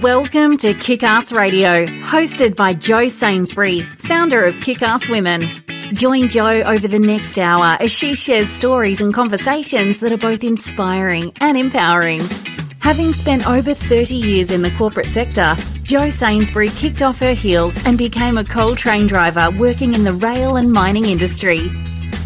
Welcome to Kick Ass Radio, hosted by Jo Sainsbury, founder of Kick Ass Women. Join Jo over the next hour as she shares stories and conversations that are both inspiring and empowering. Having spent over 30 years in the corporate sector, Jo Sainsbury kicked off her heels and became a coal train driver working in the rail and mining industry.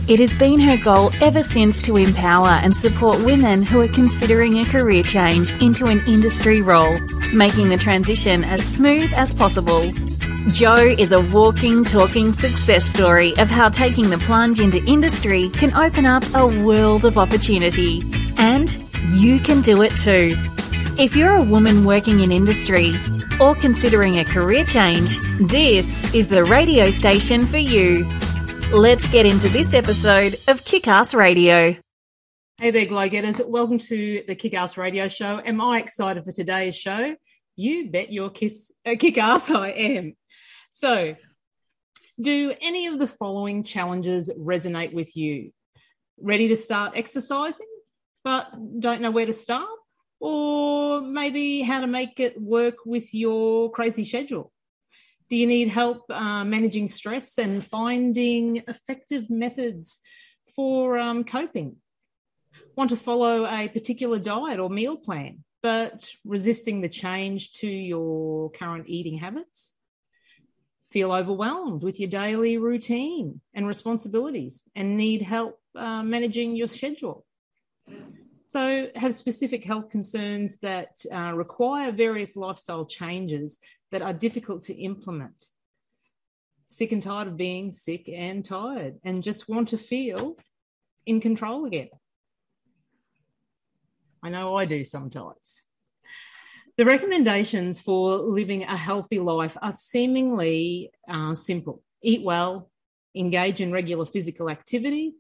It has been her goal ever since to empower and support women who are considering a career change into an industry role, making the transition as smooth as possible. Jo is a walking, talking success story of how taking the plunge into industry can open up a world of opportunity. And you can do it too. If you're a woman working in industry or considering a career change, this is the radio station for you. Let's get into this episode of Kick Ass Radio. Hey there, Glow Getters. Welcome to the Kick Ass Radio Show. Am I excited for today's show? You bet your kiss, uh, kick ass I am. So, do any of the following challenges resonate with you? Ready to start exercising, but don't know where to start? Or maybe how to make it work with your crazy schedule? Do you need help uh, managing stress and finding effective methods for um, coping? Want to follow a particular diet or meal plan, but resisting the change to your current eating habits? Feel overwhelmed with your daily routine and responsibilities and need help uh, managing your schedule? So, have specific health concerns that uh, require various lifestyle changes that are difficult to implement. Sick and tired of being sick and tired, and just want to feel in control again. I know I do sometimes. The recommendations for living a healthy life are seemingly uh, simple eat well, engage in regular physical activity,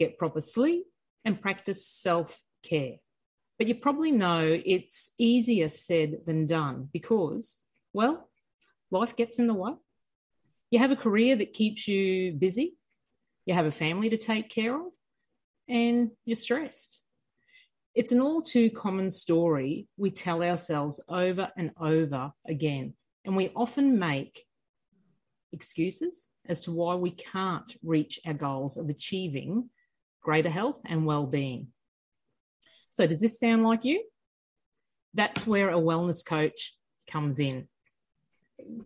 get proper sleep, and practice self care. But you probably know it's easier said than done because well, life gets in the way. You have a career that keeps you busy, you have a family to take care of, and you're stressed. It's an all too common story we tell ourselves over and over again, and we often make excuses as to why we can't reach our goals of achieving greater health and well-being. So does this sound like you? That's where a wellness coach comes in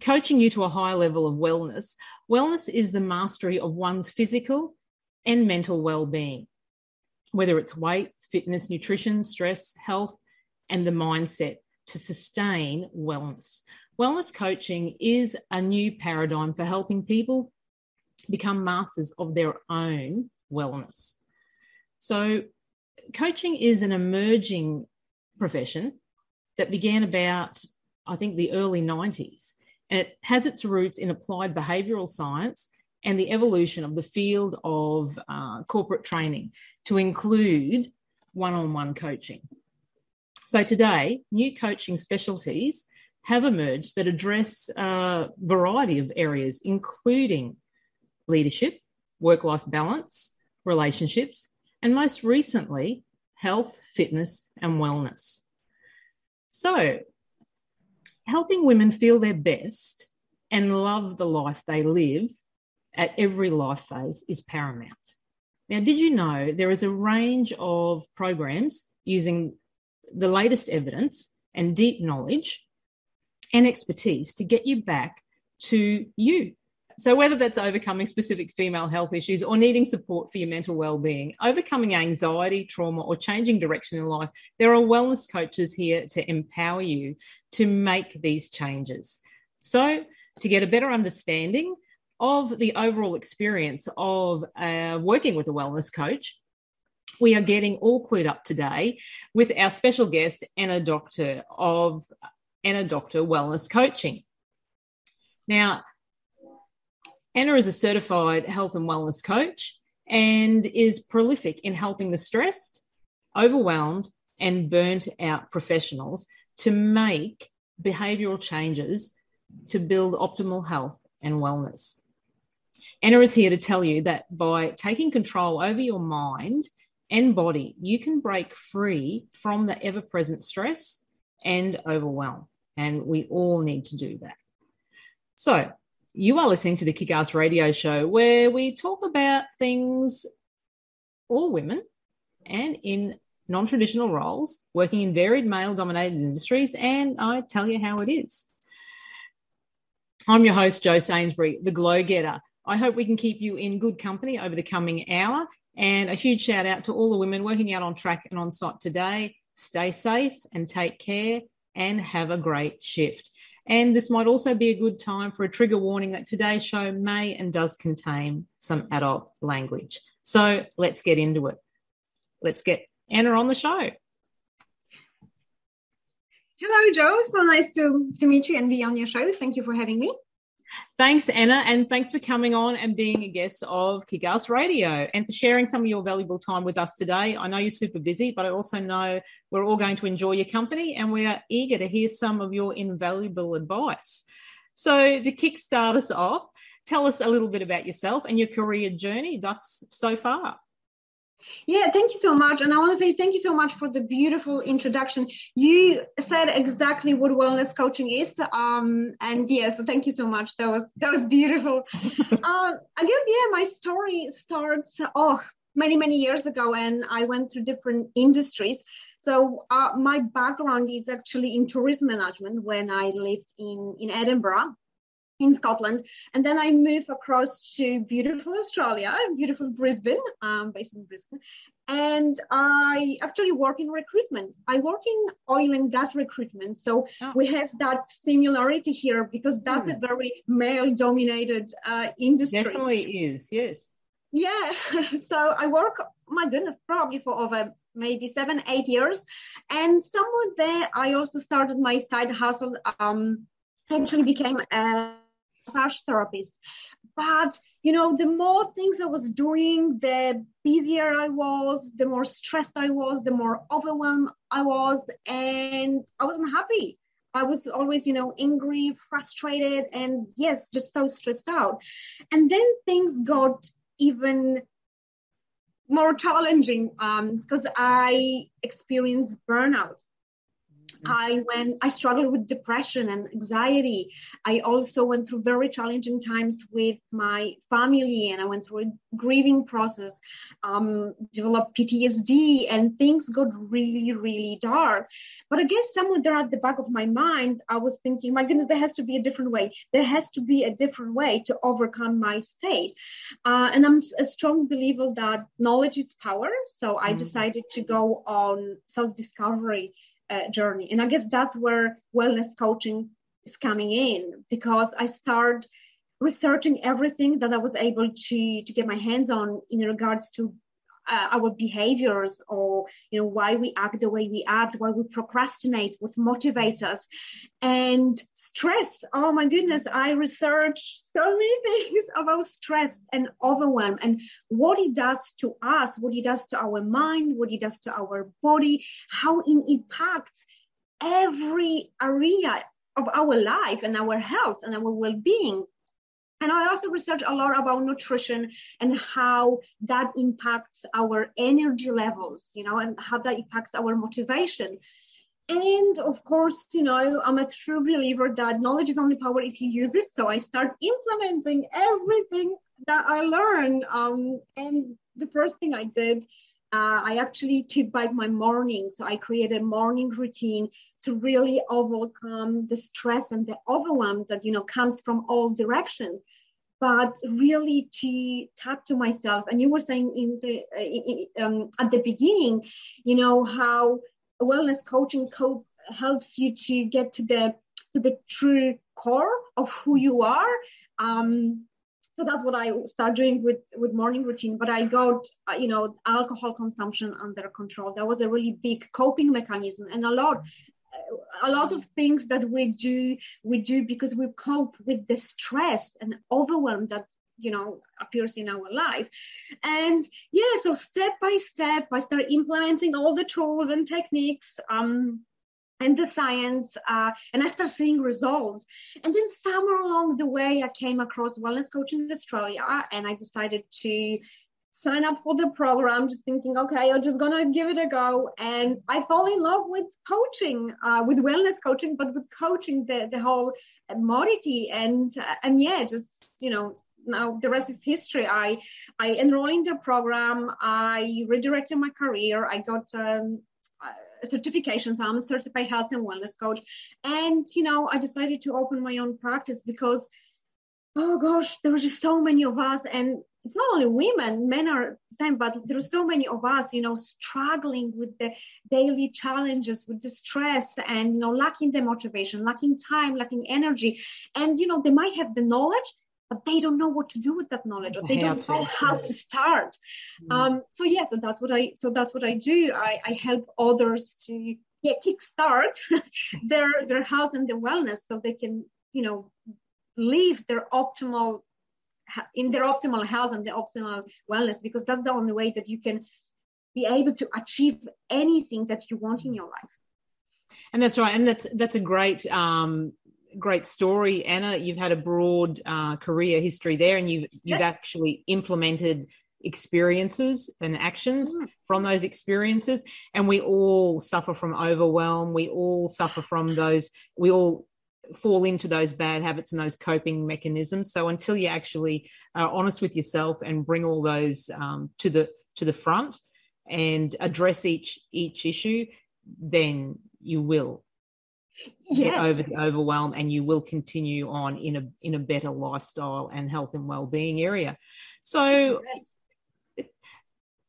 coaching you to a higher level of wellness. Wellness is the mastery of one's physical and mental well-being, whether it's weight, fitness, nutrition, stress, health, and the mindset to sustain wellness. Wellness coaching is a new paradigm for helping people become masters of their own wellness. So, coaching is an emerging profession that began about, I think, the early 90s. And it has its roots in applied behavioral science and the evolution of the field of uh, corporate training to include one on one coaching. So today, new coaching specialties have emerged that address a variety of areas, including leadership, work life balance, relationships, and most recently, health, fitness, and wellness. So, helping women feel their best and love the life they live at every life phase is paramount. Now, did you know there is a range of programs using the latest evidence and deep knowledge and expertise to get you back to you, so, whether that's overcoming specific female health issues or needing support for your mental well-being, overcoming anxiety, trauma, or changing direction in life, there are wellness coaches here to empower you to make these changes. So, to get a better understanding of the overall experience of uh, working with a wellness coach, we are getting all clued up today with our special guest, Anna Doktor of Anna Doktor Wellness Coaching. Now, Anna is a certified health and wellness coach and is prolific in helping the stressed, overwhelmed, and burnt out professionals to make behavioral changes to build optimal health and wellness. Anna is here to tell you that by taking control over your mind and body, you can break free from the ever present stress and overwhelm. And we all need to do that. So, you are listening to the Kick Ass Radio Show, where we talk about things, all women, and in non traditional roles, working in varied male dominated industries, and I tell you how it is. I'm your host, Jo Sainsbury, the Glow Getter. I hope we can keep you in good company over the coming hour. And a huge shout out to all the women working out on track and on site today. Stay safe and take care and have a great shift. And this might also be a good time for a trigger warning that today's show may and does contain some adult language. So let's get into it. Let's get Anna on the show. Hello, Jo. So nice to, to meet you and be on your show. Thank you for having me. Thanks, Anna, and thanks for coming on and being a guest of Kick-Ass Radio and for sharing some of your valuable time with us today. I know you're super busy, but I also know we're all going to enjoy your company and we are eager to hear some of your invaluable advice. So, to kickstart us off, tell us a little bit about yourself and your career journey thus so far. Yeah, thank you so much. And I want to say thank you so much for the beautiful introduction. You said exactly what wellness coaching is. Um, and yes, yeah, so thank you so much. That was that was beautiful. uh, I guess yeah, my story starts oh many many years ago, and I went through different industries. So uh, my background is actually in tourism management when I lived in in Edinburgh in Scotland. And then I moved across to beautiful Australia, beautiful Brisbane, um, based in Brisbane. And I actually work in recruitment. I work in oil and gas recruitment. So oh. we have that similarity here because that's mm. a very male dominated uh, industry. Definitely is, yes. Yeah. so I work, my goodness, probably for over maybe seven, eight years. And somewhere there, I also started my side hustle. Um, actually became a massage therapist. But, you know, the more things I was doing, the busier I was, the more stressed I was, the more overwhelmed I was, and I wasn't happy. I was always, you know, angry, frustrated, and yes, just so stressed out. And then things got even more challenging because um, I experienced burnout. I went, I struggled with depression and anxiety. I also went through very challenging times with my family and I went through a grieving process, um, developed PTSD and things got really, really dark. But I guess somewhere there at the back of my mind, I was thinking, my goodness, there has to be a different way. There has to be a different way to overcome my state. Uh, and I'm a strong believer that knowledge is power. So I mm-hmm. decided to go on self discovery uh, journey. And I guess that's where wellness coaching is coming in because I started researching everything that I was able to to get my hands on in regards to uh, our behaviors or you know why we act the way we act why we procrastinate what motivates us. And stress oh my goodness i researched so many things about stress and overwhelm and what it does to us what it does to our mind what it does to our body how it impacts every area of our life and our health and our well-being and I also research a lot about nutrition and how that impacts our energy levels, you know, and how that impacts our motivation. And of course, you know, I'm a true believer that knowledge is only power if you use it. So I start implementing everything that I learned. Um, and the first thing I did uh, I actually took back my morning. So I created a morning routine to really overcome the stress and the overwhelm that, you know, comes from all directions. But really to tap to myself. And you were saying in the, uh, um, at the beginning, you know, how wellness coaching co- helps you to get to the to the true core of who you are. Um, so that's what I start doing with with morning routine. But I got uh, you know alcohol consumption under control. That was a really big coping mechanism, and a lot a lot of things that we do we do because we cope with the stress and overwhelm that you know appears in our life and yeah so step by step i start implementing all the tools and techniques um and the science, uh, and I start seeing results. And then somewhere along the way, I came across Wellness Coaching Australia, and I decided to sign up for the program, just thinking, okay, I'm just gonna give it a go. And I fall in love with coaching, uh, with wellness coaching, but with coaching the the whole modality. And uh, and yeah, just you know, now the rest is history. I I enrolled in the program. I redirected my career. I got um, so I'm a certified health and wellness coach, and you know, I decided to open my own practice because, oh gosh, there were just so many of us, and it's not only women, men are the same, but there are so many of us, you know, struggling with the daily challenges, with the stress, and you know, lacking the motivation, lacking time, lacking energy, and you know, they might have the knowledge but they don't know what to do with that knowledge or they don't know how to start. Mm. um, so yeah so that's what i so that's what i do. I, I help others to yeah kickstart their their health and their wellness so they can you know live their optimal in their optimal health and their optimal wellness because that's the only way that you can be able to achieve anything that you want in your life and that's right and that's that's a great um great story, Anna. You've had a broad uh, career history there, and you've you've actually implemented experiences and actions mm. from those experiences. And we all suffer from overwhelm. We all suffer from those. We all fall into those bad habits and those coping mechanisms. So until you actually are honest with yourself and bring all those um, to the to the front and address each each issue, then you will get over the overwhelm and you will continue on in a in a better lifestyle and health and well-being area so yes.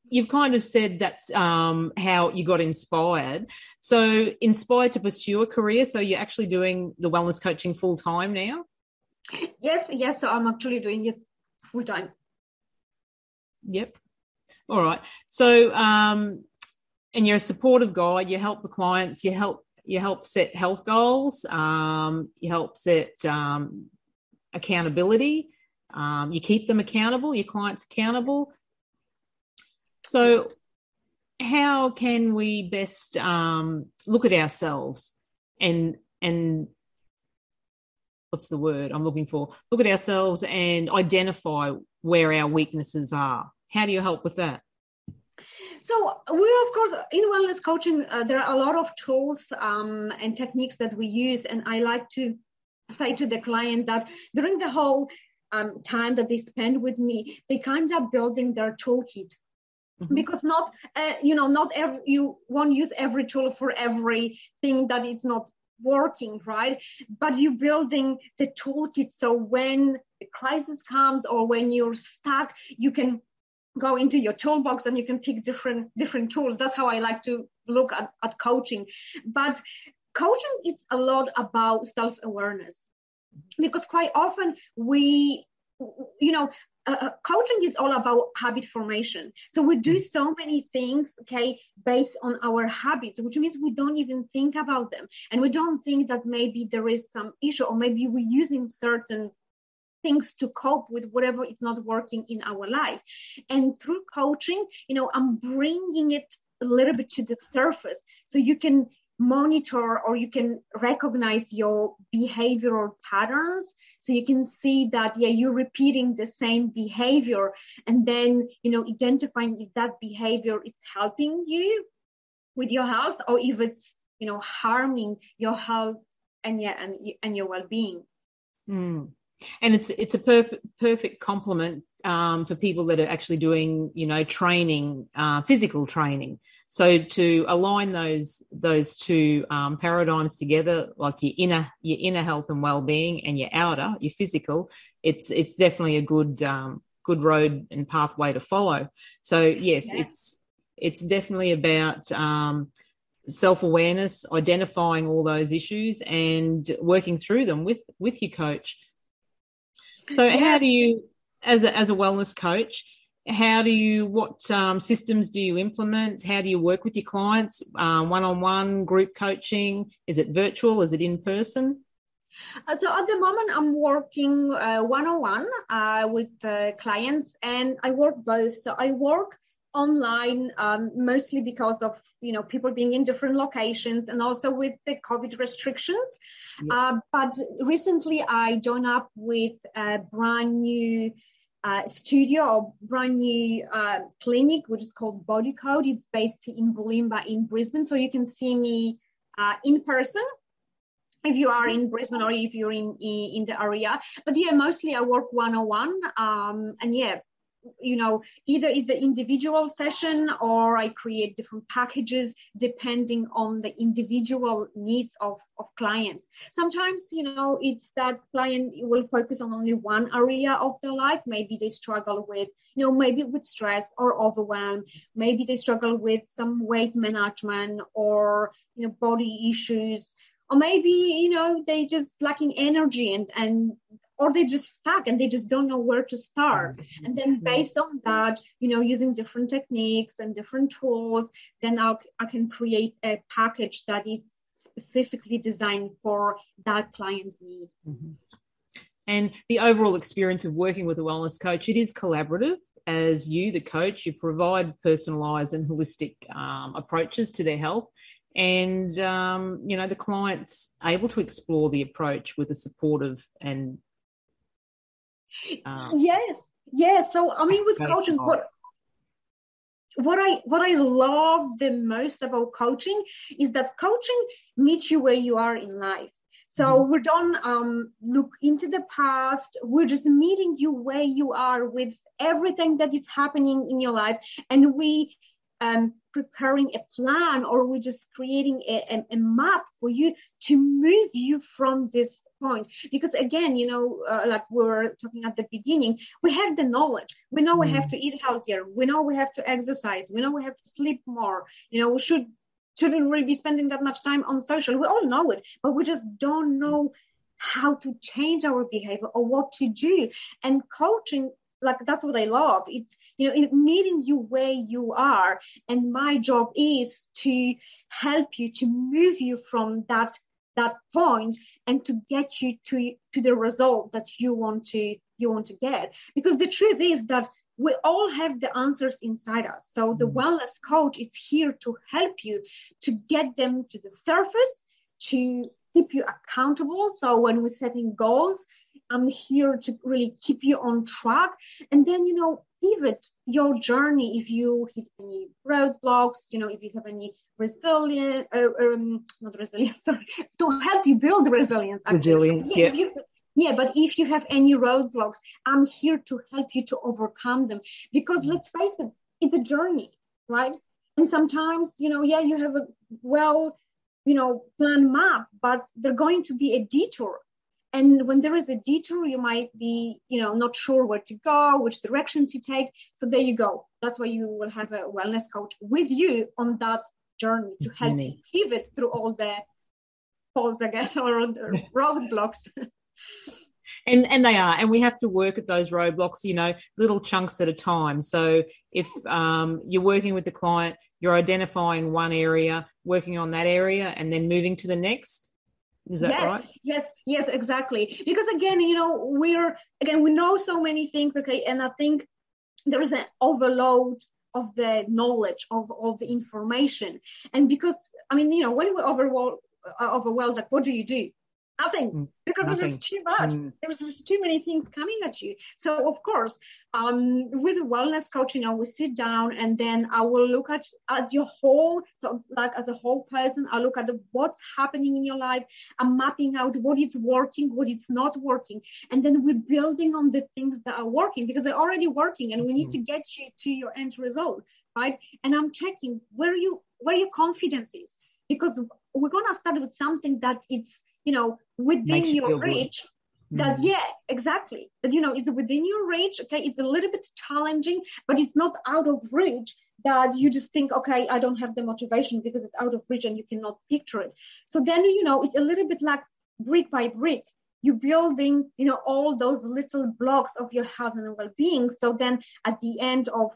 You've kind of said that's um, how you got inspired. So inspired to pursue a career. So you're actually doing the wellness coaching full time now? Yes yes. So i'm actually doing it full time yep. All right. So um and you're a supportive guide you help the clients. You help you help set health goals, um, you help set um, accountability, um, you keep them accountable, your clients accountable. So, how can we best um, look at ourselves and and what's the word I'm looking for? Look at ourselves and identify where our weaknesses are. How do you help with that? So we, of course, in wellness coaching, uh, there are a lot of tools um, and techniques that we use, and I like to say to the client that during the whole um, time that they spend with me, they kind of building their toolkit. Mm-hmm. Because not, uh, you know, not every you won't use every tool for everything that it's not working, right? But you're building the toolkit so when the crisis comes or when you're stuck, you can go into your toolbox and you can pick different different tools that's how i like to look at, at coaching but coaching it's a lot about self-awareness because quite often we you know uh, uh, coaching is all about habit formation. So we do so many things okay based on our habits which means we don't even think about them. And we don't think that maybe there is some issue or maybe we're using certain things to cope with whatever is not working in our life. And through coaching, you know, I'm bringing it a little bit to the surface so you can monitor or you can recognize your behavioral patterns. So you can see that yeah you're repeating the same behavior and then you know identifying if that behavior is helping you with your health or if it's you know harming your health and yeah and, and your well-being. Mm and it's it's a per- perfect complement um, for people that are actually doing you know training uh, physical training. So to align those those two um, paradigms together like your inner your inner health and well-being and your outer your physical it's it's definitely a good um, good road and pathway to follow. So yes, yes. it's it's definitely about um, self-awareness identifying all those issues and working through them with with your coach. So how do you, as a, as a wellness coach, how do you, what um, systems do you implement? How do you work with your clients? One on one, group coaching? Is it virtual? Is it in person? Uh, so at the moment, I'm working one on one with uh, clients, and I work both. So I work online um, mostly because of you know people being in different locations and also with the covid restrictions yeah. uh, but recently i joined up with a brand new uh, studio or brand new uh, clinic, which is called Body Code. It's based in Bulimba in Brisbane. So you can see me uh, in person if you are in Brisbane or if you're in, in, in the area. But yeah, mostly I work one on one. And yeah, you know, either it's an individual session or I create different packages depending on the individual needs of, of clients. Sometimes, you know, it's that client will focus on only one area of their life. Maybe they struggle with, you know, maybe with stress or overwhelm. Maybe they struggle with some weight management or, you know, body issues or maybe you know they just lacking energy and and or they just stuck and they just don't know where to start. Mm-hmm. and then based on that you know using different techniques and different tools then I'll, i can create a package that is specifically designed for that client's need. Mm-hmm. and the overall experience of working with a wellness coach it is collaborative. As you the coach you provide personalized and holistic um, approaches to their health. And um, you know the client's able to explore the approach with a supportive and um, yes, yes. So I mean, with coaching, what what I what I love the most about coaching is that coaching meets you where you are in life. So mm-hmm. we don't um, look into the past. We're just meeting you where you are with everything that is happening in your life, and we um, preparing a plan or we're just creating a, a, a, map for you to move you from this point. Because again you know uh, like we were talking at the beginning we have the knowledge. We know we have mm. to eat healthier. We know we have to exercise. We know we have to sleep more. You know we should shouldn't really be spending that much time on social. We all know it but we just don't know how to change our behavior or what to do. And coaching like that's what I love. It's you know it's meeting you where you are, and my job is to help you to move you from that that point and to get you to to the result that you want to you want to get. Because the truth is that we all have the answers inside us. So the mm-hmm. wellness coach is here to help you to get them to the surface, to keep you accountable. So when we're setting goals, I'm here to really keep you on track. And then, you know, pivot your journey if you hit any roadblocks, you know, if you have any resilience, uh, um, not resilience, sorry, to help you build resilience. Resilience, yeah. You, yeah, but if you have any roadblocks, I'm here to help you to overcome them. Because mm. let's face it, it's a journey, right? And sometimes, you know, yeah, you have a well, you know, planned map, but there's going to be a detour and when there is a detour, you might be, you know, not sure where to go, which direction to take. So there you go. That's why you will have a wellness coach with you on that journey to help you pivot through all the falls, I guess, or roadblocks. and and they are and we have to work at those roadblocks you know little chunks at a time so if um, you're working with the client you're identifying one area working on that area and then moving to the next is that yes, right? Yes, yes, exactly. Because again, you know, we're again we know so many things, okay, and I think there is an overload of the knowledge of of the information, and because I mean, you know, when we're overwhelmed, uh, overwhelmed, like what do you do? Nothing, mm, because Nothing. there's too much. Mm. There's just too many things coming at you. So of course, um, with wellness coaching, I will sit down and then I will look at at your whole. So like as a whole person, I look at the, what's happening in your life. I'm mapping out what is working, what is not working, and then we're building on the things that are working because they're already working, and we need mm-hmm. to get you to your end result, right? And I'm checking where you where your confidence is because we're gonna start with something that it's you know within your reach good. that mm-hmm. yeah exactly that you know is within your reach okay it's a little bit challenging but it's not out of reach that you just think okay i don't have the motivation because it's out of reach and you cannot picture it so then you know it's a little bit like brick by brick you're building you know all those little blocks of your health and well-being so then at the end of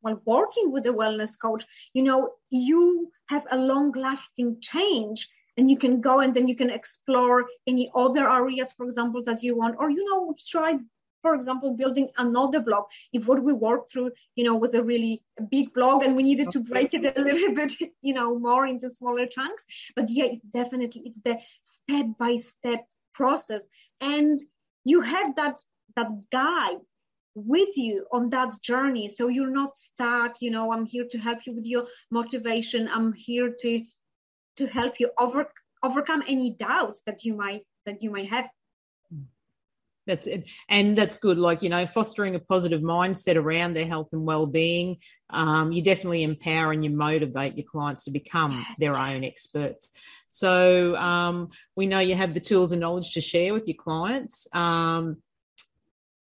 while working with a wellness coach you know you have a long lasting change and you can go and then you can explore any other areas for example that you want. Or you know try for example building another blog. If what we worked through you know was a really big blog and we needed to break it a little bit you know more into smaller chunks. But yeah it's definitely it's the step by step process. And you have that that guide with you on that journey. So you're not stuck you know i'm here to help you with your motivation. I'm here to to help you over overcome any doubts that you might that you might have. That's it. And that's good. Like you know fostering a positive mindset around their health and well-being um, you definitely empower and you motivate your clients to become yes. their own experts. So um, we know you have the tools and knowledge to share with your clients. Um,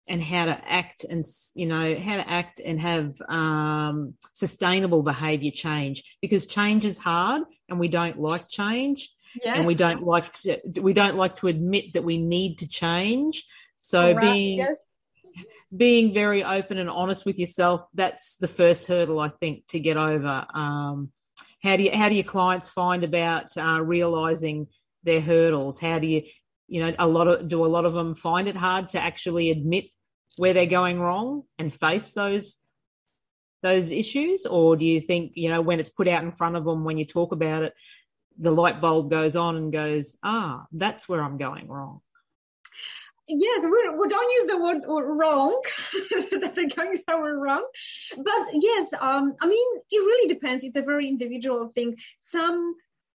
and how to act and you know how to act and have um, sustainable behavior change because change is hard and we don't like change yes. and we don't like to we don't like to admit that we need to change so being yes. being very open and honest with yourself that's the first hurdle i think to get over um, how do you how do your clients find about uh, realizing their hurdles how do you you know a lot of do a lot of them find it hard to actually admit where they're going wrong and face those those issues? Or do you think you know when it's put out in front of them when you talk about it the light bulb goes on and goes ah that's where i'm going wrong. Yes we, we don't use the word wrong. That they're going somewhere wrong. But yes um i mean it really depends. It's a very individual thing. Some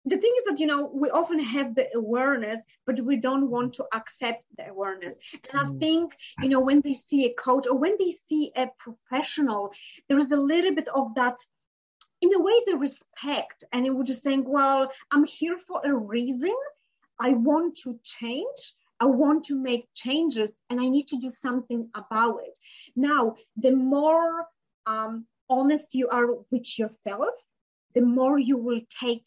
the thing is that you know we often have the awareness but we don't want to accept the awareness and i mm. think you know when they see a coach or when they see a professional there is a little bit of that in a way the respect and it would just saying well i'm here for a reason i want to change I want to make changes and I need to do something about it. Now, the more um, honest you are with yourself, the more you will take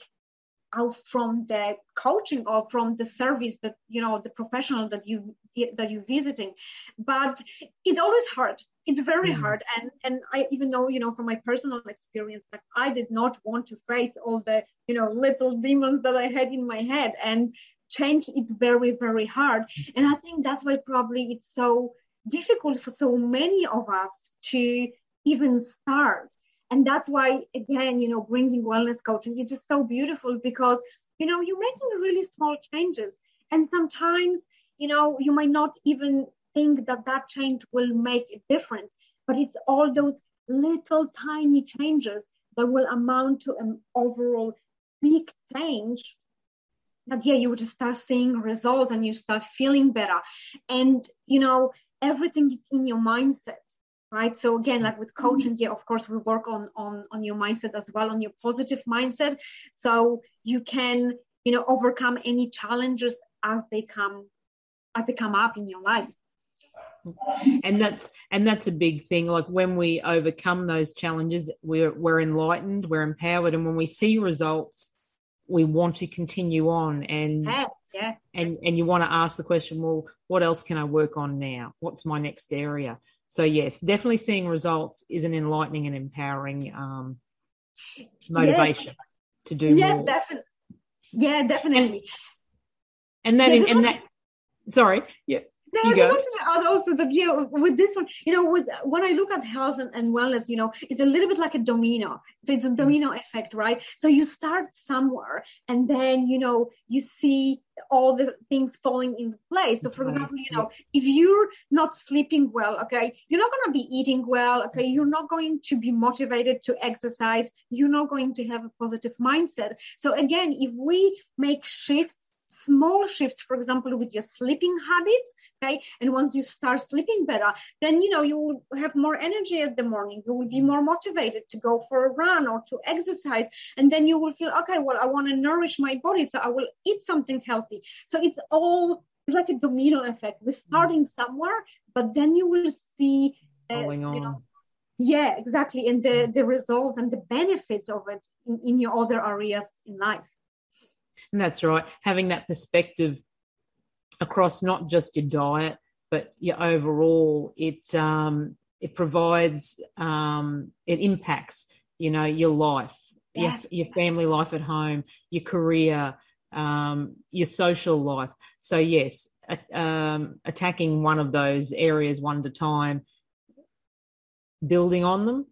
out from the coaching or from the service that you know the professional that you that you're visiting. But it's always hard. It's very mm. hard. And and i even know you know from my personal experience that i did not want to face all the you know little demons that i had in my head. And change it's very very hard. And i think that's why probably it's so difficult for so many of us to even start and that's why again you know bringing wellness coaching is just so beautiful because you know you're making really small changes. And sometimes you know you might not even think that that change will make a difference but it's all those little tiny changes that will amount to an overall big change that yeah you would start seeing results and you start feeling better. And you know everything is in your mindset right? So again like with mm-hmm. coaching yeah of course we work on on on your mindset as well on your positive mindset. So you can you know overcome any challenges as they come as they come up in your life. And that's and that's a big thing. Like when we overcome those challenges we're we're enlightened we're empowered. And when we see results we want to continue on. And yeah, yeah. and and you want to ask the question well what else can i work on now? What's my next area so yes definitely seeing results is an enlightening and empowering um, motivation yes. to do yes more. definitely yeah definitely and, and then yeah, in, in that sorry yeah no, I just wanted to add uh, also that yeah, with this one, you know, with when I look at health and, and wellness, you know, it's a little bit like a domino. So it's a domino effect, right? So you start somewhere, and then you know you see all the things falling in place. So for example, you know, if you're not sleeping well, okay, you're not going to be eating well, okay, you're not going to be motivated to exercise, you're not going to have a positive mindset. So again, if we make shifts small shifts, for example, with your sleeping habits, okay, and once you start sleeping better, then you know you will have more energy at the morning. You will be more motivated to go for a run or to exercise, and then you will feel okay. Well, I want to nourish my body, so I will eat something healthy. So it's all it's like a domino effect. We're starting somewhere, but then you will see, uh, you know, yeah, exactly, and the the results and the benefits of it in, in your other areas in life. And that's right. Having that perspective across not just your diet, but your overall, it um, it provides um, it impacts you know your life, yes. your, your family life at home, your career, um, your social life. So yes, um, attacking one of those areas one at a time, building on them,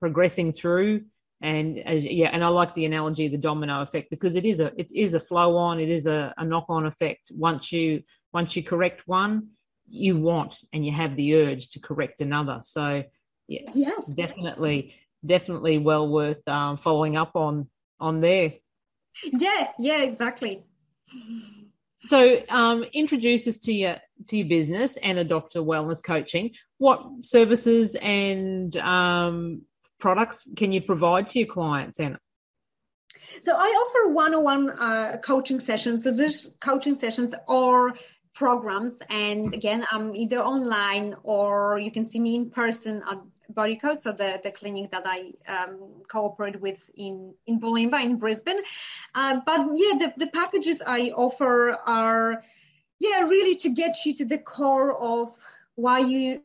progressing through and as, yeah and i like the analogy of the domino effect because it is a it is a flow on it is a, a knock on effect once you once you correct one you want and you have the urge to correct another. So yes, yes. definitely, definitely well worth um, following up on on there. Yeah, yeah, exactly. So, um, introduce us to your to your business Anna Doktor wellness coaching. What services and um, products can you provide to your clients, Anna? So, I offer one-on-one uh, coaching sessions. So, there's coaching sessions or programs, and again, I'm either online or you can see me in person at Body Code, so the, the clinic that I um, cooperate with in, in Bulimba in Brisbane. Uh, but yeah, the, the packages I offer are, yeah, really to get you to the core of why you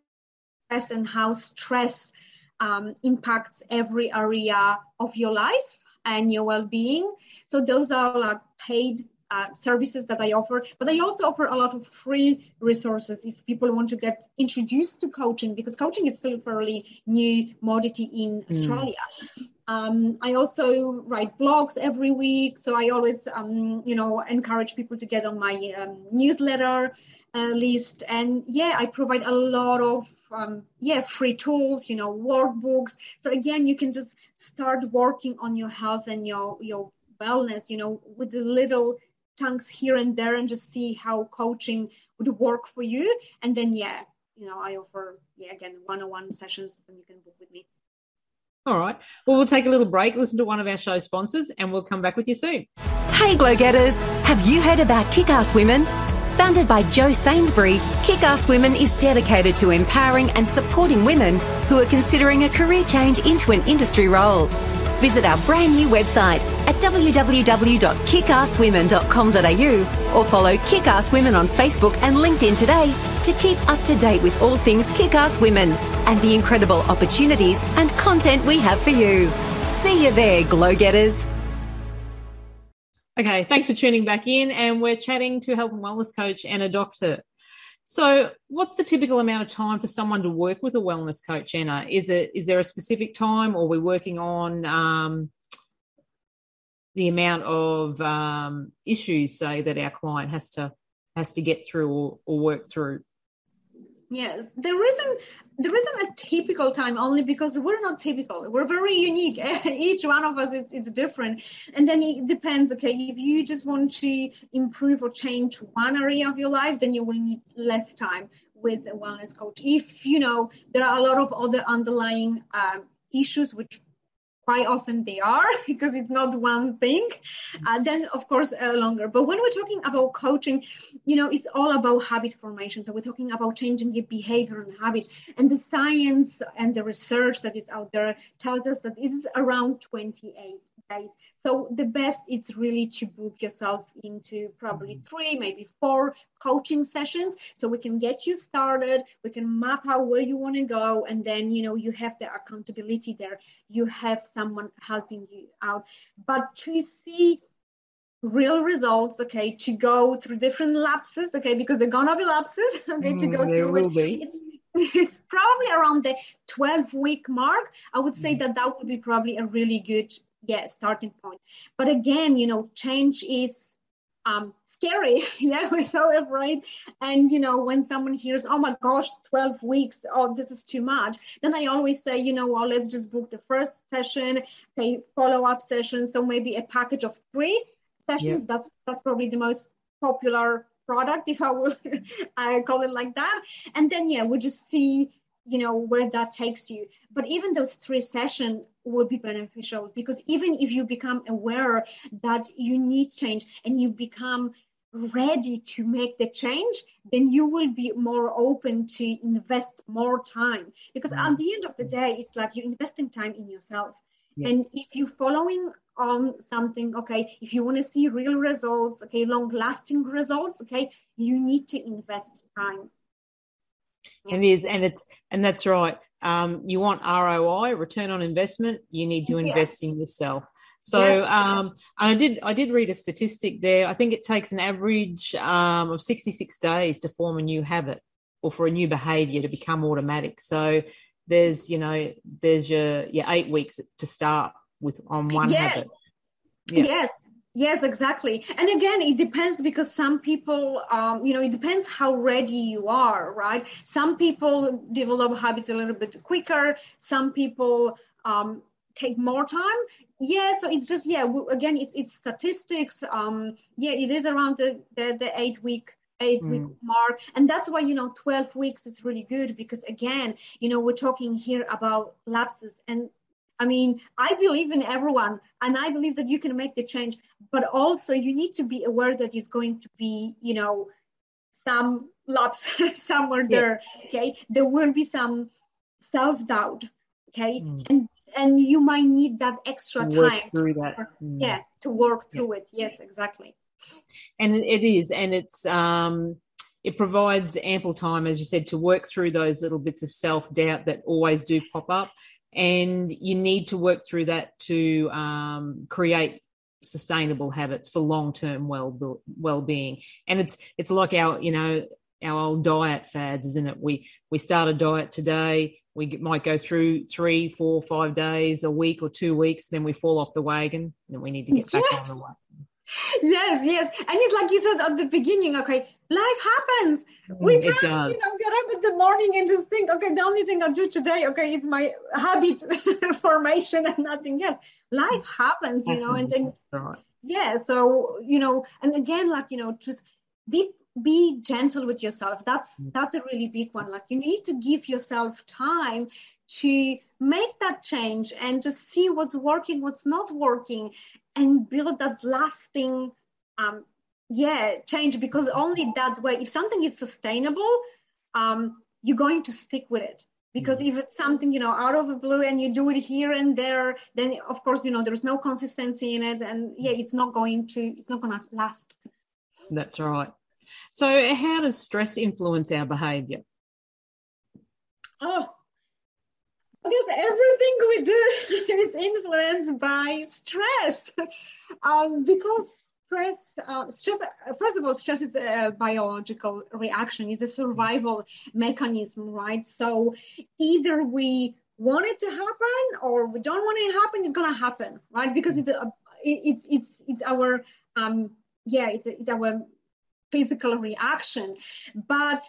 stress and how stress um, impacts every area of your life and your well-being. So those are like paid uh, services that I offer, but I also offer a lot of free resources if people want to get introduced to coaching because coaching is still a fairly new modality in mm. Australia. Um, I also write blogs every week, so I always, um, you know, encourage people to get on my um, newsletter uh, list. And yeah, I provide a lot of um, yeah free tools, you know, workbooks. So again, you can just start working on your health and your your wellness, you know, with the little chunks here and there and just see how coaching would work for you. And then, yeah, you know, I offer, yeah, again, one on one sessions, and you can book with me. All right. Well, we'll take a little break, listen to one of our show sponsors, and we'll come back with you soon. Hey, Glow Getters. Have you heard about Kick Ass Women? Founded by Jo Sainsbury, Kick Ass Women is dedicated to empowering and supporting women who are considering a career change into an industry role. Visit our brand new website at www.kickasswomen.com.au or follow Kickass Women on Facebook and LinkedIn today to keep up to date with all things Kickass Women and the incredible opportunities and content we have for you. See you there, glow getters. Okay, thanks for tuning back in. And we're chatting to health and wellness coach Anna Doktor. So, what's the typical amount of time for someone to work with a wellness coach, Anna? Is it is there a specific time, or we're working on um, the amount of um, issues, say, that our client has to has to get through or, or work through? Yes, there isn't there isn't a typical time only because we're not typical. We're very unique. Each one of us is it's different, and then it depends. Okay, if you just want to improve or change one area of your life, then you will need less time with a wellness coach. If you know there are a lot of other underlying uh, issues which quite often they are because it's not one thing uh, then of course uh, longer. But when we're talking about coaching you know it's all about habit formation. So we're talking about changing your behavior and habit. And the science and the research that is out there tells us that it is around 28 days so the best is really to book yourself into probably mm-hmm. three, maybe four coaching sessions so we can get you started. We can map out where you want to go. And then, you know, you have the accountability there. You have someone helping you out. But to see real results, okay, to go through different lapses, okay, because they're gonna be lapses, okay, to go mm, through will it. It's, it's probably around the 12 week mark. I would say mm. that that would be probably a really good yeah starting point. But again you know change is um, scary. Yeah we're so afraid and you know when someone hears oh my gosh 12 weeks oh this is too much then i always say you know well let's just book the first session. Okay follow-up session so maybe a package of three sessions. Yeah. that's that's probably the most popular product if i will I call it like that. And then yeah we just see you know where that takes you. But even those three sessions would be beneficial because even if you become aware that you need change and you become ready to make the change then you will be more open to invest more time. Because at the end of the day it's like you're investing time in yourself. Yeah. and if you're following on something okay if you want to see real results okay long lasting results okay you need to invest time it is, and it's and that's right. Um, you want ROI, return on investment. You need to invest in yourself. So yes, um, yes. I did I did read a statistic there. I think it takes an average um, of 66 days to form a new habit or for a new behavior to become automatic. So there's you know there's your your eight weeks to start with on one habit. Yeah. Yes, Yes, exactly. And again, it depends because some people, um, you know, it depends how ready you are, right? Some people develop habits a little bit quicker. Some people um, take more time. Yeah, so it's just yeah. Again, it's it's statistics. Um, yeah, it is around the the, the eight week eight mm. week mark and that's why you know 12 weeks is really good because again you know we're talking here about lapses and I mean, I believe in everyone and I believe that you can make the change, but also you need to be aware that it's going to be, you know, some laps somewhere yeah. there. Okay. There will be some self doubt. Okay. Mm. And and you might need that extra time through that. mm. Yeah, to work through yeah. it. Yes, exactly. And it is, and it's um it provides ample time, as you said, to work through those little bits of self doubt that always do pop up and you need to work through that to um, create sustainable habits for long-term well well-being. And it's it's like our you know our old diet fads isn't it? We we start a diet today we might go through three four five days a week or two weeks then we fall off the wagon and we need to get back yes. on the wagon yes, yes. And it's like you said at the beginning, okay, life happens. We mm, it does. you know, get up in the morning and just think, okay, the only thing I'll do today, okay, it's my habit formation and nothing else. Life happens, you know, and then yeah, so you know, and again, like, you know, just be be gentle with yourself. That's mm. that's a really big one. Like you need to give yourself time to make that change and just see what's working, what's not working, and build that lasting um, yeah change because only that way if something is sustainable um, you're going to stick with it. Because mm-hmm. if it's something you know out of the blue and you do it here and there then of course you know there's no consistency in it and yeah it's not going to it's not going to last. That's right. So how does stress influence our behavior? Oh because everything we do is influenced by stress. Um, because stress, uh, stress. First of all, stress is a biological reaction. It's a survival mechanism, right? So either we want it to happen or we don't want it to happen. It's gonna happen, right? Because it's a, it's it's it's our um yeah it's it's our physical reaction, but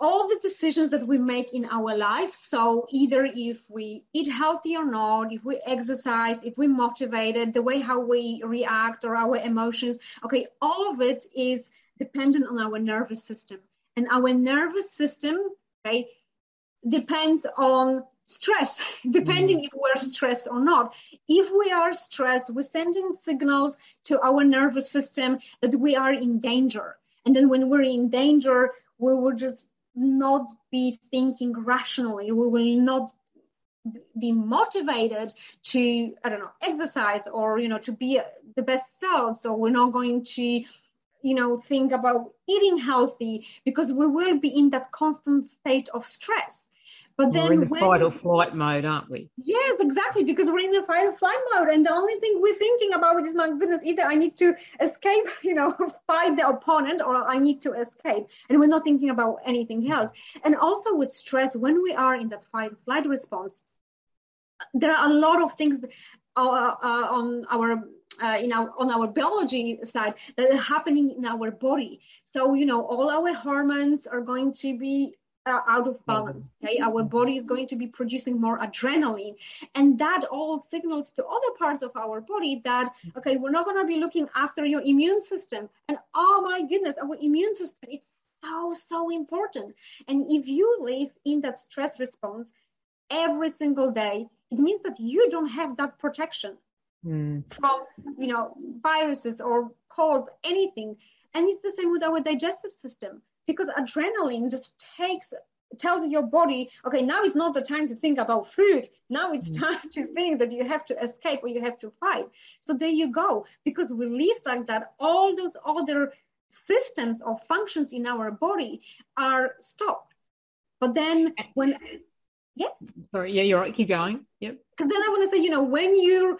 all the decisions that we make in our life. So either if we eat healthy or not if we exercise if we're motivated the way how we react or our emotions. Okay all of it is dependent on our nervous system. And our nervous system okay depends on stress depending mm. if we're stressed or not. If we are stressed we're sending signals to our nervous system that we are in danger. And then when we're in danger we will just not be thinking rationally. We will not be motivated to i don't know exercise or you know to be the best self so we're not going to you know think about eating healthy because we will be in that constant state of stress but then we're in the when, fight or flight mode, aren't we? Yes, exactly, because we're in the fight or flight mode, and the only thing we're thinking about is, my goodness, either I need to escape, you know, fight the opponent, or I need to escape, and we're not thinking about anything else. And also with stress, when we are in that fight or flight response, there are a lot of things uh, uh, on our uh, in our on our biology side that are happening in our body. So you know, all our hormones are going to be uh, out of balance. Okay, our body is going to be producing more adrenaline, and that all signals to other parts of our body that okay, we're not going to be looking after your immune system. And oh my goodness, our immune system it's so so important. And if you live in that stress response every single day, it means that you don't have that protection mm. from you know viruses or colds, anything. And it's the same with our digestive system because adrenaline just takes tells your body okay now it's not the time to think about food. Now it's mm. time to think that you have to escape or you have to fight. So there you go. Because we live like that all those other systems or functions in our body are stopped. But then when yeah? Sorry yeah you're right. Keep going. Yep. Because then i want to say you know when you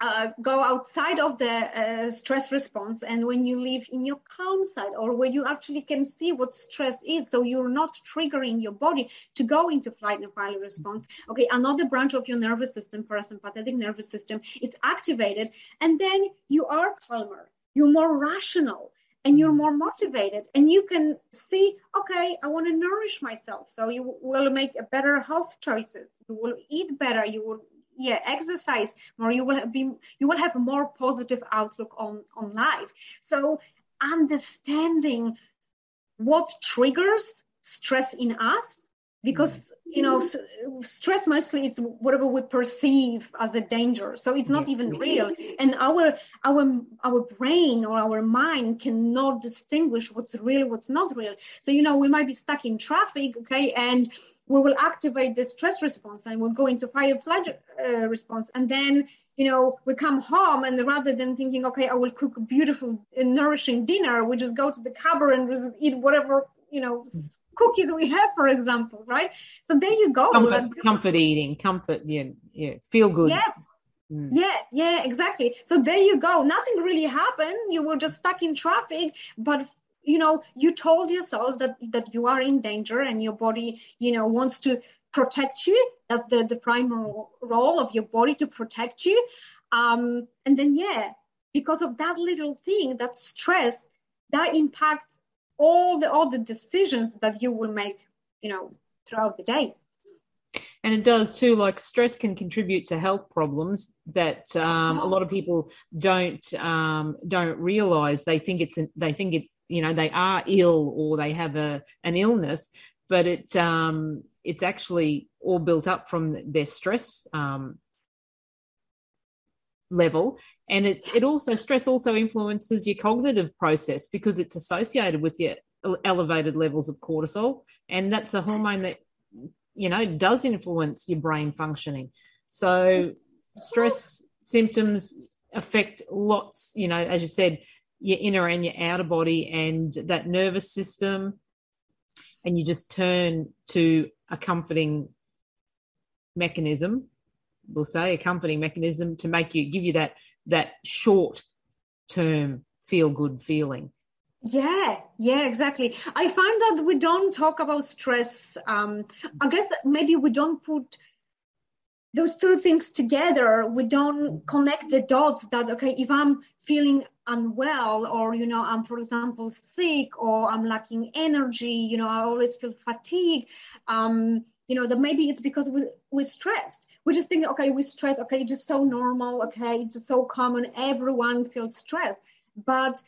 uh, go outside of the uh, stress response. And when you live in your calm side or where you actually can see what stress is so you're not triggering your body to go into flight and fight response. Okay another branch of your nervous system parasympathetic nervous system is activated. And then you are calmer you're more rational and you're more motivated. And you can see okay i want to nourish myself. So you will make better health choices. You will eat better. You will yeah exercise more you will be you will have a more positive outlook on on life. So understanding what triggers stress in us because mm-hmm. you know stress mostly it's whatever we perceive as a danger. So it's not even real. And our our our brain or our mind cannot distinguish what's real what's not real. So you know we might be stuck in traffic okay and we will activate the stress response and we'll go into fight flight uh, response and then you know we come home and rather than thinking okay i will cook a beautiful nourishing dinner we just go to the cupboard and just eat whatever you know cookies we have for example right so there you go comfort, comfort eating comfort yeah yeah feel good yes Mm. Yeah, yeah, exactly. So there you go. Nothing really happened. You were just stuck in traffic, but you know you told yourself that that you are in danger and your body you know wants to protect you. That's the the primary role of your body to protect you. Um and then yeah because of that little thing that stress that impacts all the all the decisions that you will make you know throughout the day. And it does too like stress can contribute to health problems that um, a lot of people don't um, don't realize. They think it's they think it you know they are ill or they have a an illness, but it um, it's actually all built up from their stress um, level, and it it also stress also influences your cognitive process because it's associated with your elevated levels of cortisol, and that's a hormone that you know does influence your brain functioning. So stress symptoms affect lots. You know, as you said, your inner and your outer body and that nervous system and you just turn to a comforting mechanism we'll say a comforting mechanism to make you give you that that short term feel good feeling. Yeah yeah exactly. I find that we don't talk about stress um i guess maybe we don't put those two things together. We don't connect the dots that okay if i'm feeling unwell or you know i'm for example sick or i'm lacking energy you know i always feel fatigue um you know that maybe it's because we, we're stressed. We just think okay we're stressed. Okay it's just so normal. Okay it's just so common. Everyone feels stressed. But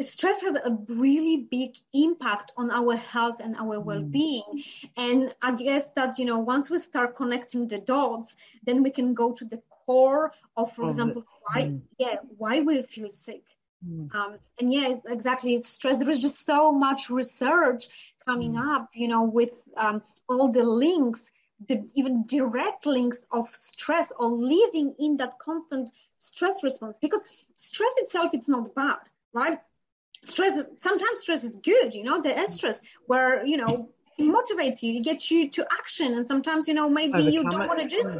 stress has a really big impact on our health and our mm. well-being. Mm. and i guess that you know once we start connecting the dots then we can go to the core of for example why mm. yeah why we feel sick. Mm. um, and yeah exactly stress. There is just so much research coming mm. up you know with um, all the links the even direct links of stress or living in that constant stress response. Because stress itself it's not bad right? Stress sometimes stress is good you know the stress where you know it motivates you it gets you to action. And sometimes you know maybe Overcome you don't want to just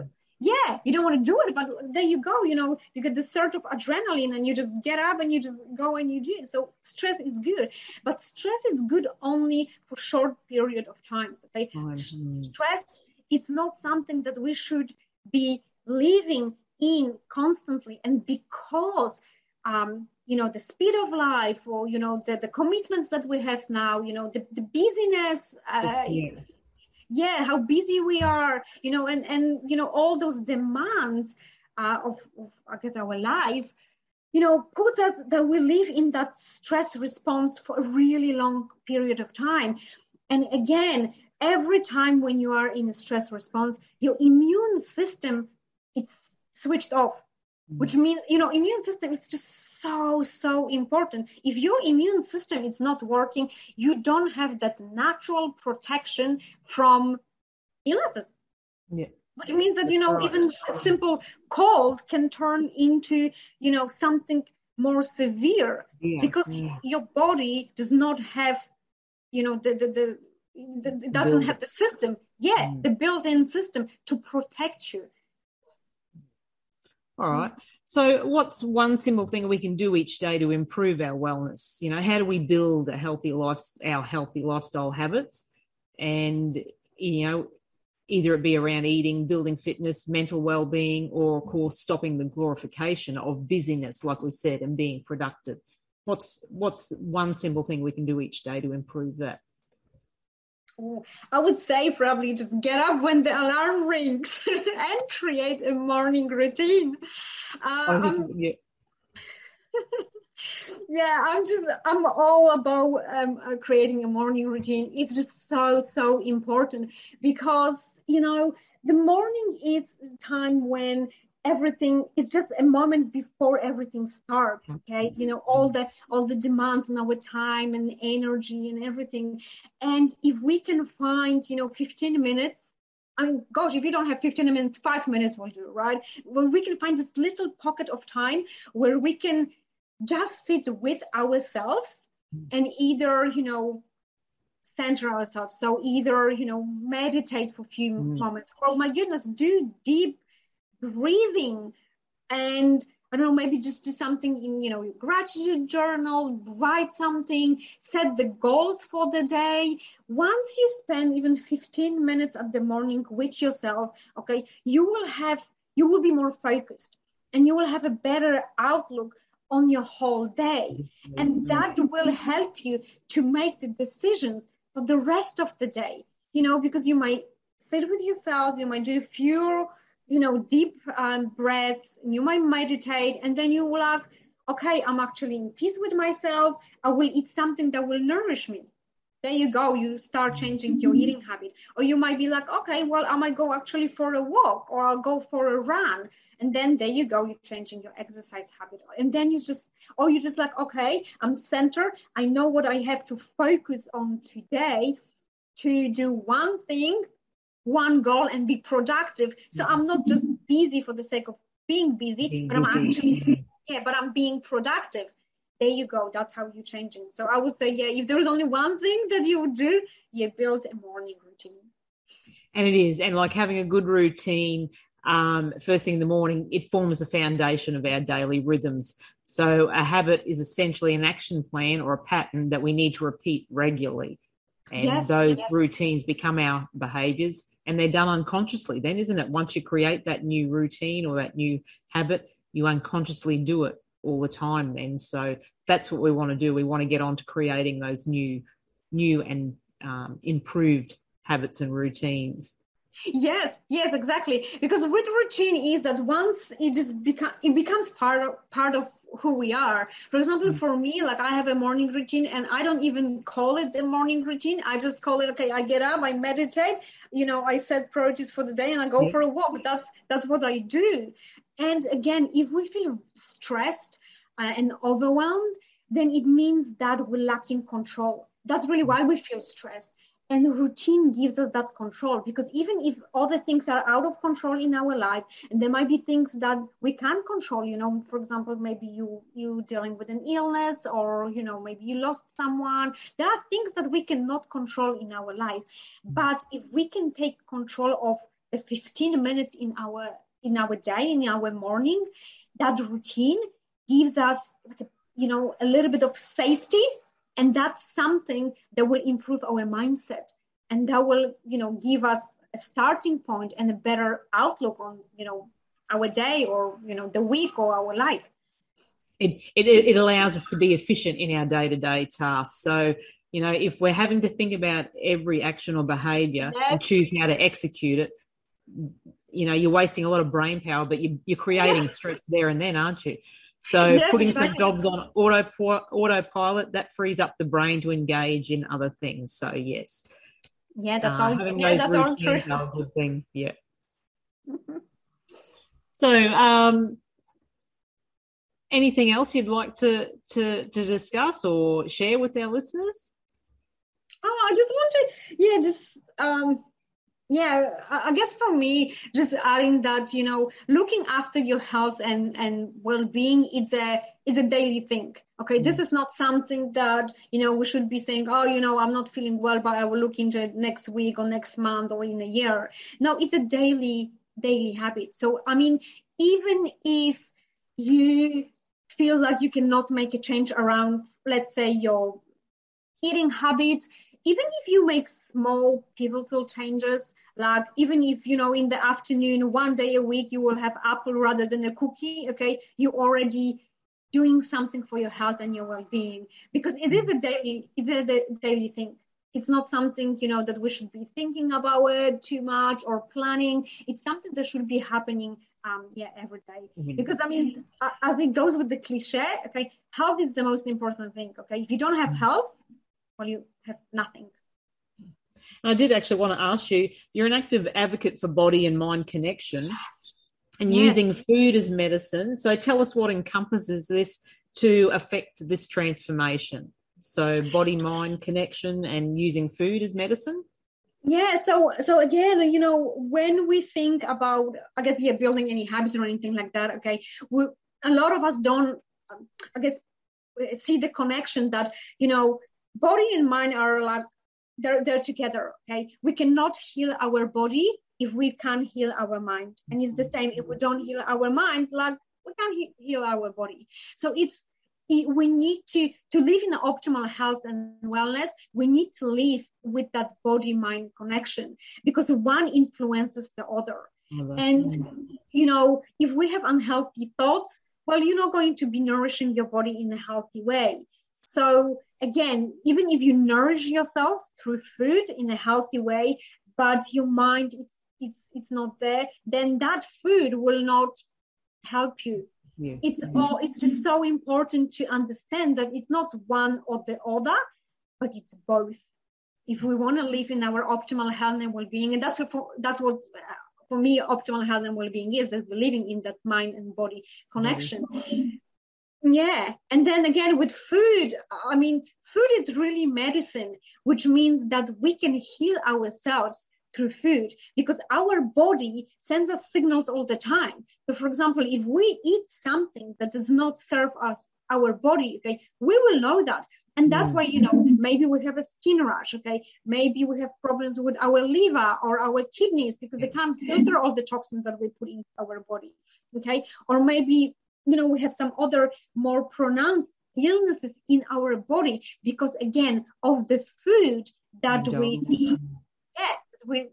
yeah you don't want to do it but there you go you know you get the surge of adrenaline and you just get up and you just go and you do it. So stress is good but stress is good only for short period of times okay? Mm-hmm. stress it's not something that we should be living in constantly and because um, you know the speed of life or you know the, the commitments that we have now you know the, the busyness uh, yeah how busy we are you know and and you know all those demands uh, of, of i guess our life you know puts us that we live in that stress response for a really long period of time. And again every time when you are in a stress response your immune system it's switched off which means you know immune system is just so so important if your immune system is not working you don't have that natural protection from illnesses yeah which means that you know right. even a simple cold can turn into you know something more severe yeah. because yeah. your body does not have you know the the, the, the it doesn't Build. have the system yeah mm. the built-in system to protect you all right. Mm-hmm. So, what's one simple thing we can do each day to improve our wellness? You know, how do we build a healthy life, our healthy lifestyle habits, and you know, either it be around eating, building fitness, mental well-being, or of course stopping the glorification of busyness, like we said, and being productive. What's what's one simple thing we can do each day to improve that? I would say probably just get up when the alarm rings and create a morning routine. Uh, just, yeah. yeah, I'm just I'm all about um, uh, creating a morning routine. It's just so so important because you know the morning is time when everything it's just a moment before everything starts okay you know all the all the demands on our time and energy and everything and if we can find you know 15 minutes I mean, gosh, if you don't have 15 minutes, five minutes will do, right? Well, we can find this little pocket of time where we can just sit with ourselves and either, you know, center ourselves. So either, you know, meditate for a few mm. moments or my goodness, do deep breathing and I don't know, maybe just do something in, you know, your gratitude journal, write something, set the goals for the day. Once you spend even 15 minutes at the morning with yourself, okay, you will have, you will be more focused and you will have a better outlook on your whole day. And mm-hmm. that will help you to make the decisions for the rest of the day, you know, because you might sit with yourself, you might do a few you know, deep um, breaths, you might meditate, and then you will like, okay, I'm actually in peace with myself. I will eat something that will nourish me. There you go. You start changing your eating habit. Or you might be like, okay, well, I might go actually for a walk or I'll go for a run. And then there you go. You're changing your exercise habit. And then you just, or you just like, okay, I'm centered. I know what I have to focus on today to do one thing one goal and be productive. So I'm not just busy for the sake of being busy, being but I'm actually yeah, but I'm being productive. There you go. That's how you're changing. So I would say, yeah, if there was only one thing that you would do, you build a morning routine. And it is, and like having a good routine um, first thing in the morning, it forms the foundation of our daily rhythms. So a habit is essentially an action plan or a pattern that we need to repeat regularly and yes, those yes. routines become our behaviors and they're done unconsciously. Then isn't it once you create that new routine or that new habit you unconsciously do it all the time and so that's what we want to do. We want to get on to creating those new new and um, improved habits and routines. Yes yes exactly. Because with routine is that once it just become it becomes part of part of who we are. For example, mm. for me, like I have a morning routine and I don't even call it the morning routine. I just call it, okay, I get up, I meditate, you know, I set priorities for the day and I go for a walk. That's, that's what I do. And again, if we feel stressed uh, and overwhelmed, then it means that we're lacking control. That's really why we feel stressed and the routine gives us that control. Because even if other things are out of control in our life and there might be things that we can't control you know for example maybe you you dealing with an illness or you know maybe you lost someone. There are things that we cannot control in our life. Mm-hmm. But if we can take control of the 15 minutes in our in our day in our morning that routine gives us like a you know a little bit of safety and that's something that will improve our mindset. And that will you know give us a starting point and a better outlook on you know our day or you know the week or our life. It, it, it allows us to be efficient in our day-to-day tasks. So you know if we're having to think about every action or behavior yes. and choose how to execute it you know you're wasting a lot of brain power but you, are creating stress there and then aren't you so yeah, putting some jobs on auto autopilot that frees up the brain to engage in other things. So yes. Yeah, that's uh, all. Yeah, that's all true. A good thing. Yeah. so, um, anything else you'd like to to to discuss or share with our listeners? Oh, I just want to, yeah, just um, yeah i guess for me just adding that you know looking after your health and and well-being it's a it's a daily thing okay? Mm-hmm. this is not something that you know we should be saying oh you know i'm not feeling well but i will look into it next week or next month or in a year. No it's a daily daily habit. So i mean even if you feel like you cannot make a change around, let's say, your eating habits, even if you make small pivotal changes, like even if you know in the afternoon one day a week you will have apple rather than a cookie okay you already doing something for your health and your well-being because it is a daily it's a daily thing it's not something you know that we should be thinking about it too much or planning it's something that should be happening um yeah every day. Mm-hmm. because i mean as it goes with the cliche okay health is the most important thing okay if you don't have mm-hmm. health well you have nothing I did actually want to ask you you're an active advocate for body and mind connection and yes. using food as medicine. So tell us what encompasses this to affect this transformation. So body mind connection and using food as medicine. Yeah, so so again, you know, when we think about, I guess, yeah, building any habits or anything like that, okay, we, a lot of us don't, I guess, see the connection that you know, body and mind are like they're, they're together okay? We cannot heal our body if we can't heal our mind. And it's the same if we don't heal our mind like we can't he- heal our body. So it's we need to to live in optimal health and wellness we need to live with that body mind connection because one influences the other. Oh, and you know if we have unhealthy thoughts well you're not going to be nourishing your body in a healthy way. So again, even if you nourish yourself through food in a healthy way, but your mind it's it's it's not there, then that food will not help you. Yeah. It's all it's just so important to understand that it's not one or the other, but it's both. If we want to live in our optimal health and well-being, and that's what, that's what uh, for me optimal health and well-being is that we're living in that mind and body connection. Mm-hmm. Yeah. And then again with food, I mean, food is really medicine, which means that we can heal ourselves through food because our body sends us signals all the time. So, for example, if we eat something that does not serve us, our body, okay, we will know that. And that's mm. why, you know, maybe we have a skin rash, okay? Maybe we have problems with our liver or our kidneys because they can't filter all the toxins that we put in our body, okay? Or maybe you know, we have some other more pronounced illnesses in our body because again of the food that we eat, yeah, we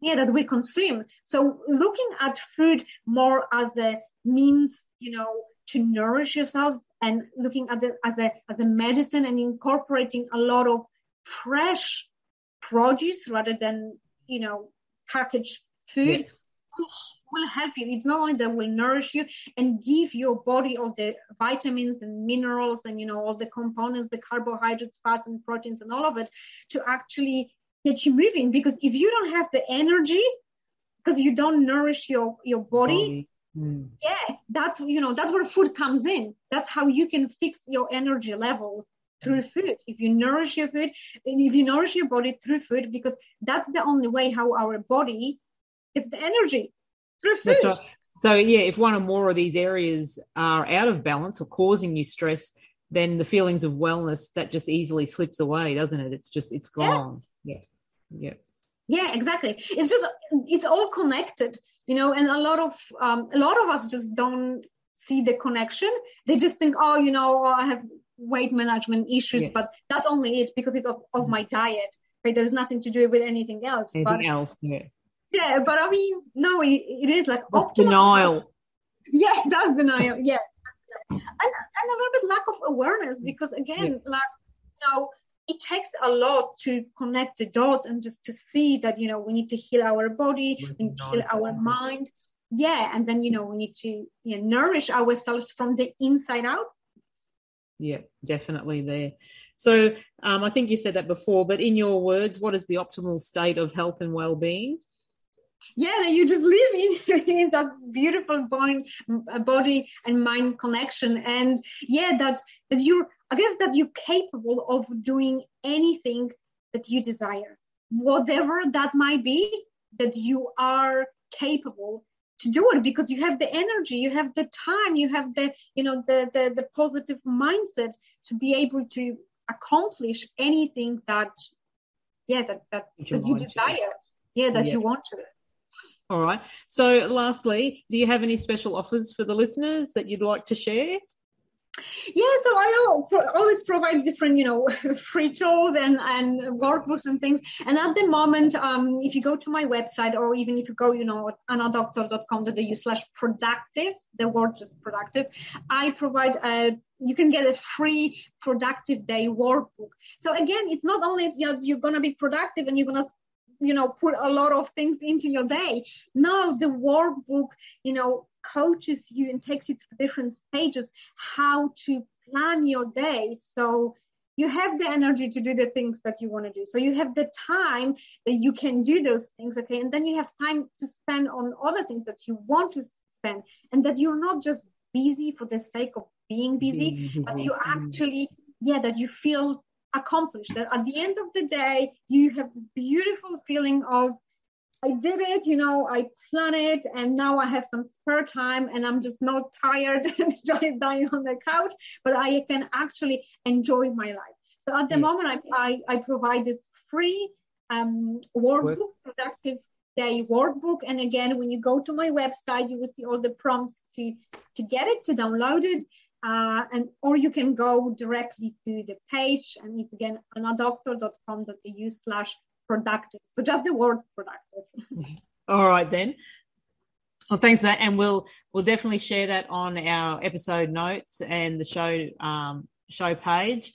yeah that we consume. So looking at food more as a means, you know, to nourish yourself and looking at it as a as a medicine and incorporating a lot of fresh produce rather than you know packaged food yeah will help you. It's not only that will nourish you and give your body all the vitamins and minerals and you know all the components, the carbohydrates, fats, and proteins, and all of it to actually get you moving. Because if you don't have the energy, because you don't nourish your your body. Mm. yeah, that's you know that's where food comes in. That's how you can fix your energy level through food if you nourish your food and if you nourish your body through food because that's the only way how our body gets the energy that's right. So yeah, if one or more of these areas are out of balance or causing you stress, then the feelings of wellness that just easily slips away, doesn't it? It's just it's gone. Yeah. Yeah. Yeah, exactly. It's just it's all connected, you know, and a lot of um, a lot of us just don't see the connection. They just think, oh, you know, oh, I have weight management issues, yeah. but that's only it because it's of, of my diet. Right? There's nothing to do with anything else. Anything but, else, yeah yeah, but I mean, no, it, it is like that's denial. Yeah, that's denial. Yeah, and and a little bit lack of awareness because again, yeah. like you know, it takes a lot to connect the dots and just to see that you know we need to heal our body, we need to heal our mind. Yeah, and then you know we need to you know, nourish ourselves from the inside out. Yeah, definitely there. So um, I think you said that before, but in your words, what is the optimal state of health and well-being? Yeah you just live in, in that beautiful body, uh, body and mind connection. And yeah that that you're i guess that you're capable of doing anything that you desire. Whatever that might be that you are capable to do it because you have the energy you have the time you have the you know the the, the positive mindset to be able to accomplish anything that yeah that that, that you desire to. yeah that yeah. you want to All right. So, lastly, do you have any special offers for the listeners that you'd like to share? Yeah, so I always provide different, you know, free tools and, and workbooks and things. And at the moment, um, if you go to my website or even if you go, you know, annadoktor.com.au slash productive, the word just productive, I provide a you can get a free productive day workbook. So again, it's not only you know, you're going to be productive and you're going to you know put a lot of things into your day. Now the workbook you know coaches you and takes you through different stages how to plan your day. So you have the energy to do the things that you want to do. So you have the time that you can do those things okay? And then you have time to spend on other things that you want to spend and that you're not just busy for the sake of being busy, being busy. but you mm-hmm. actually yeah that you feel accomplished that at the end of the day you have this beautiful feeling of I did it, you know, I plan it, and now I have some spare time, and I'm just not tired and dying on the couch, but I can actually enjoy my life. So at the yeah. moment, I, I, I, provide this free um, workbook, Work. productive day workbook, and again, when you go to my website, you will see all the prompts to to get it, to download it, uh, and or you can go directly to the page, and it's again annadoktor.com.au slash productive. So just the word productive. All right then. Well, thanks for that, and we'll we'll definitely share that on our episode notes and the show um, show page.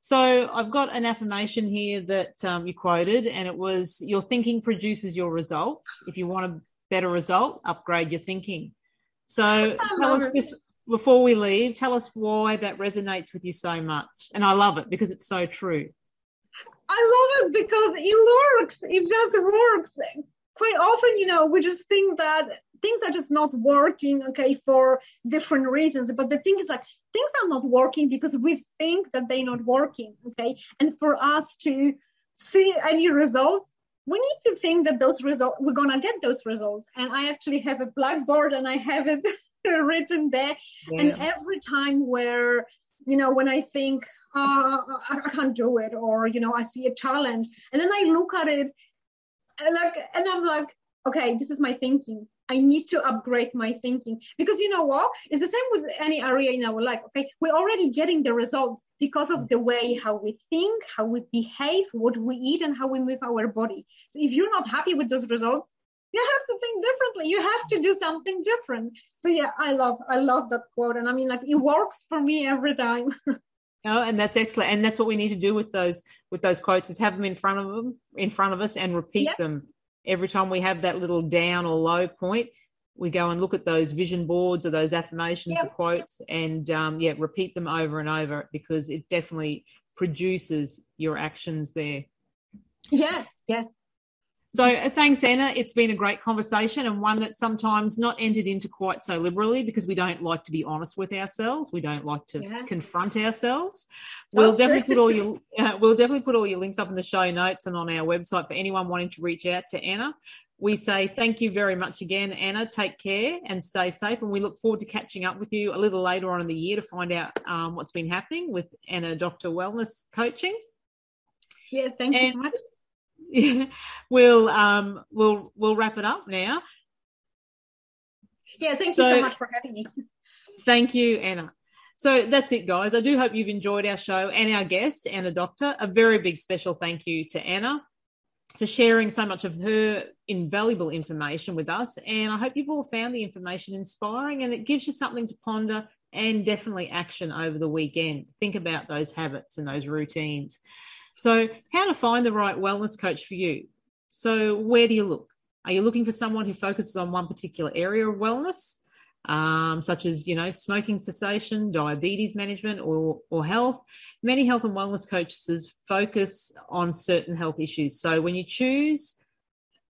So I've got an affirmation here that um, you quoted, and it was your thinking produces your results. If you want a better result, upgrade your thinking. So tell us just before we leave, tell us why that resonates with you so much. And I love it because it's so true. I love it because it works. It just works. Quite often, you know, we just think that things are just not working, okay, for different reasons. But the thing is like things are not working because we think that they're not working, okay? And for us to see any results, we need to think that those results we're gonna get those results. And I actually have a blackboard and I have it written there. Yeah. And every time where you know when I think uh, I, I can't do it, or you know, I see a challenge, and then I look at it, and like, and I'm like, okay, this is my thinking. I need to upgrade my thinking because you know what? It's the same with any area in our life. Okay, we're already getting the results because of the way how we think, how we behave, what we eat, and how we move our body. So if you're not happy with those results, you have to think differently. You have to do something different. So yeah, I love I love that quote, and I mean like it works for me every time. Oh, and that's excellent. And that's what we need to do with those with those quotes is have them in front of them in front of us and repeat yep. them every time we have that little down or low point. We go and look at those vision boards or those affirmations yep. or quotes, and um, yeah, repeat them over and over because it definitely produces your actions there. Yeah, yeah, so uh, thanks, Anna. It's been a great conversation and one that's sometimes not entered into quite so liberally because we don't like to be honest with ourselves. We don't like to yeah. confront ourselves. We'll definitely put all your uh, we'll definitely put all your links up in the show notes and on our website for anyone wanting to reach out to Anna. We say thank you very much again, Anna. Take care and stay safe. And we look forward to catching up with you a little later on in the year to find out um, what's been happening with Anna Doktor Wellness Coaching. Yeah, thank and, you so much we'll um we'll we'll wrap it up now. Yeah, thank so, you so much for having me. Thank you, Anna. So that's it, guys. I do hope you've enjoyed our show and our guest, Anna Doktor. A very big special thank you to Anna for sharing so much of her invaluable information with us. And I hope you've all found the information inspiring and it gives you something to ponder and definitely action over the weekend. Think about those habits and those routines. So, how to find the right wellness coach for you? So, where do you look? Are you looking for someone who focuses on one particular area of wellness, um, such as you know smoking cessation, diabetes management, or or health? Many health and wellness coaches focus on certain health issues. So, when you choose,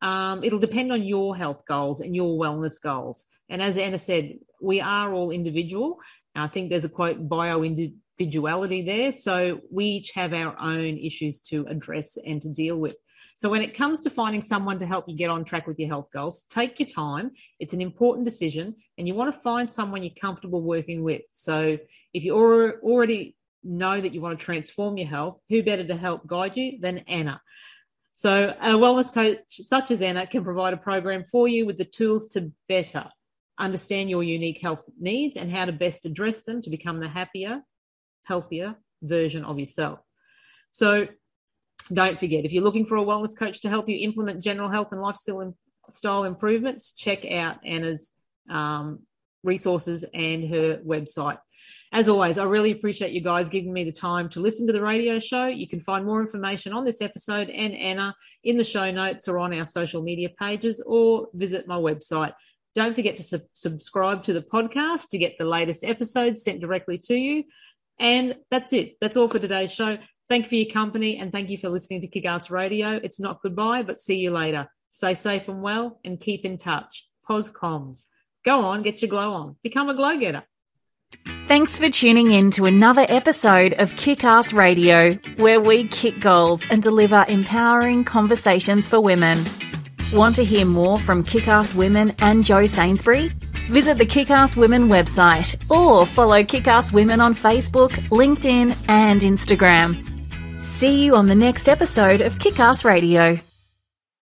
um, it'll depend on your health goals and your wellness goals. And as Anna said, we are all individual. I think there's a quote bio individuality there. So we each have our own issues to address and to deal with. So when it comes to finding someone to help you get on track with your health goals, take your time. It's an important decision and you want to find someone you're comfortable working with. So if you already know that you want to transform your health, who better to help guide you than Anna? So, a wellness coach such as Anna can provide a program for you with the tools to better understand your unique health needs and how to best address them to become the happier, healthier version of yourself. So, don't forget if you're looking for a wellness coach to help you implement general health and lifestyle improvements, check out Anna's um, resources and her website. As always, I really appreciate you guys giving me the time to listen to the radio show. You can find more information on this episode and Anna in the show notes or on our social media pages or visit my website. Don't forget to su- subscribe to the podcast to get the latest episodes sent directly to you. And that's it. That's all for today's show. Thank you for your company and thank you for listening to KickAss Radio. It's not goodbye, but see you later. Stay safe and well and keep in touch. POSCOMS. Go on, get your glow on. Become a glow getter. Thanks for tuning in to another episode of KickAss Radio, where we kick goals and deliver empowering conversations for women. Want to hear more from Kick Ass Women and Jo Sainsbury? Visit the Kick Ass Women website or follow Kick Ass Women on Facebook, LinkedIn, and Instagram. See you on the next episode of KickAss Radio.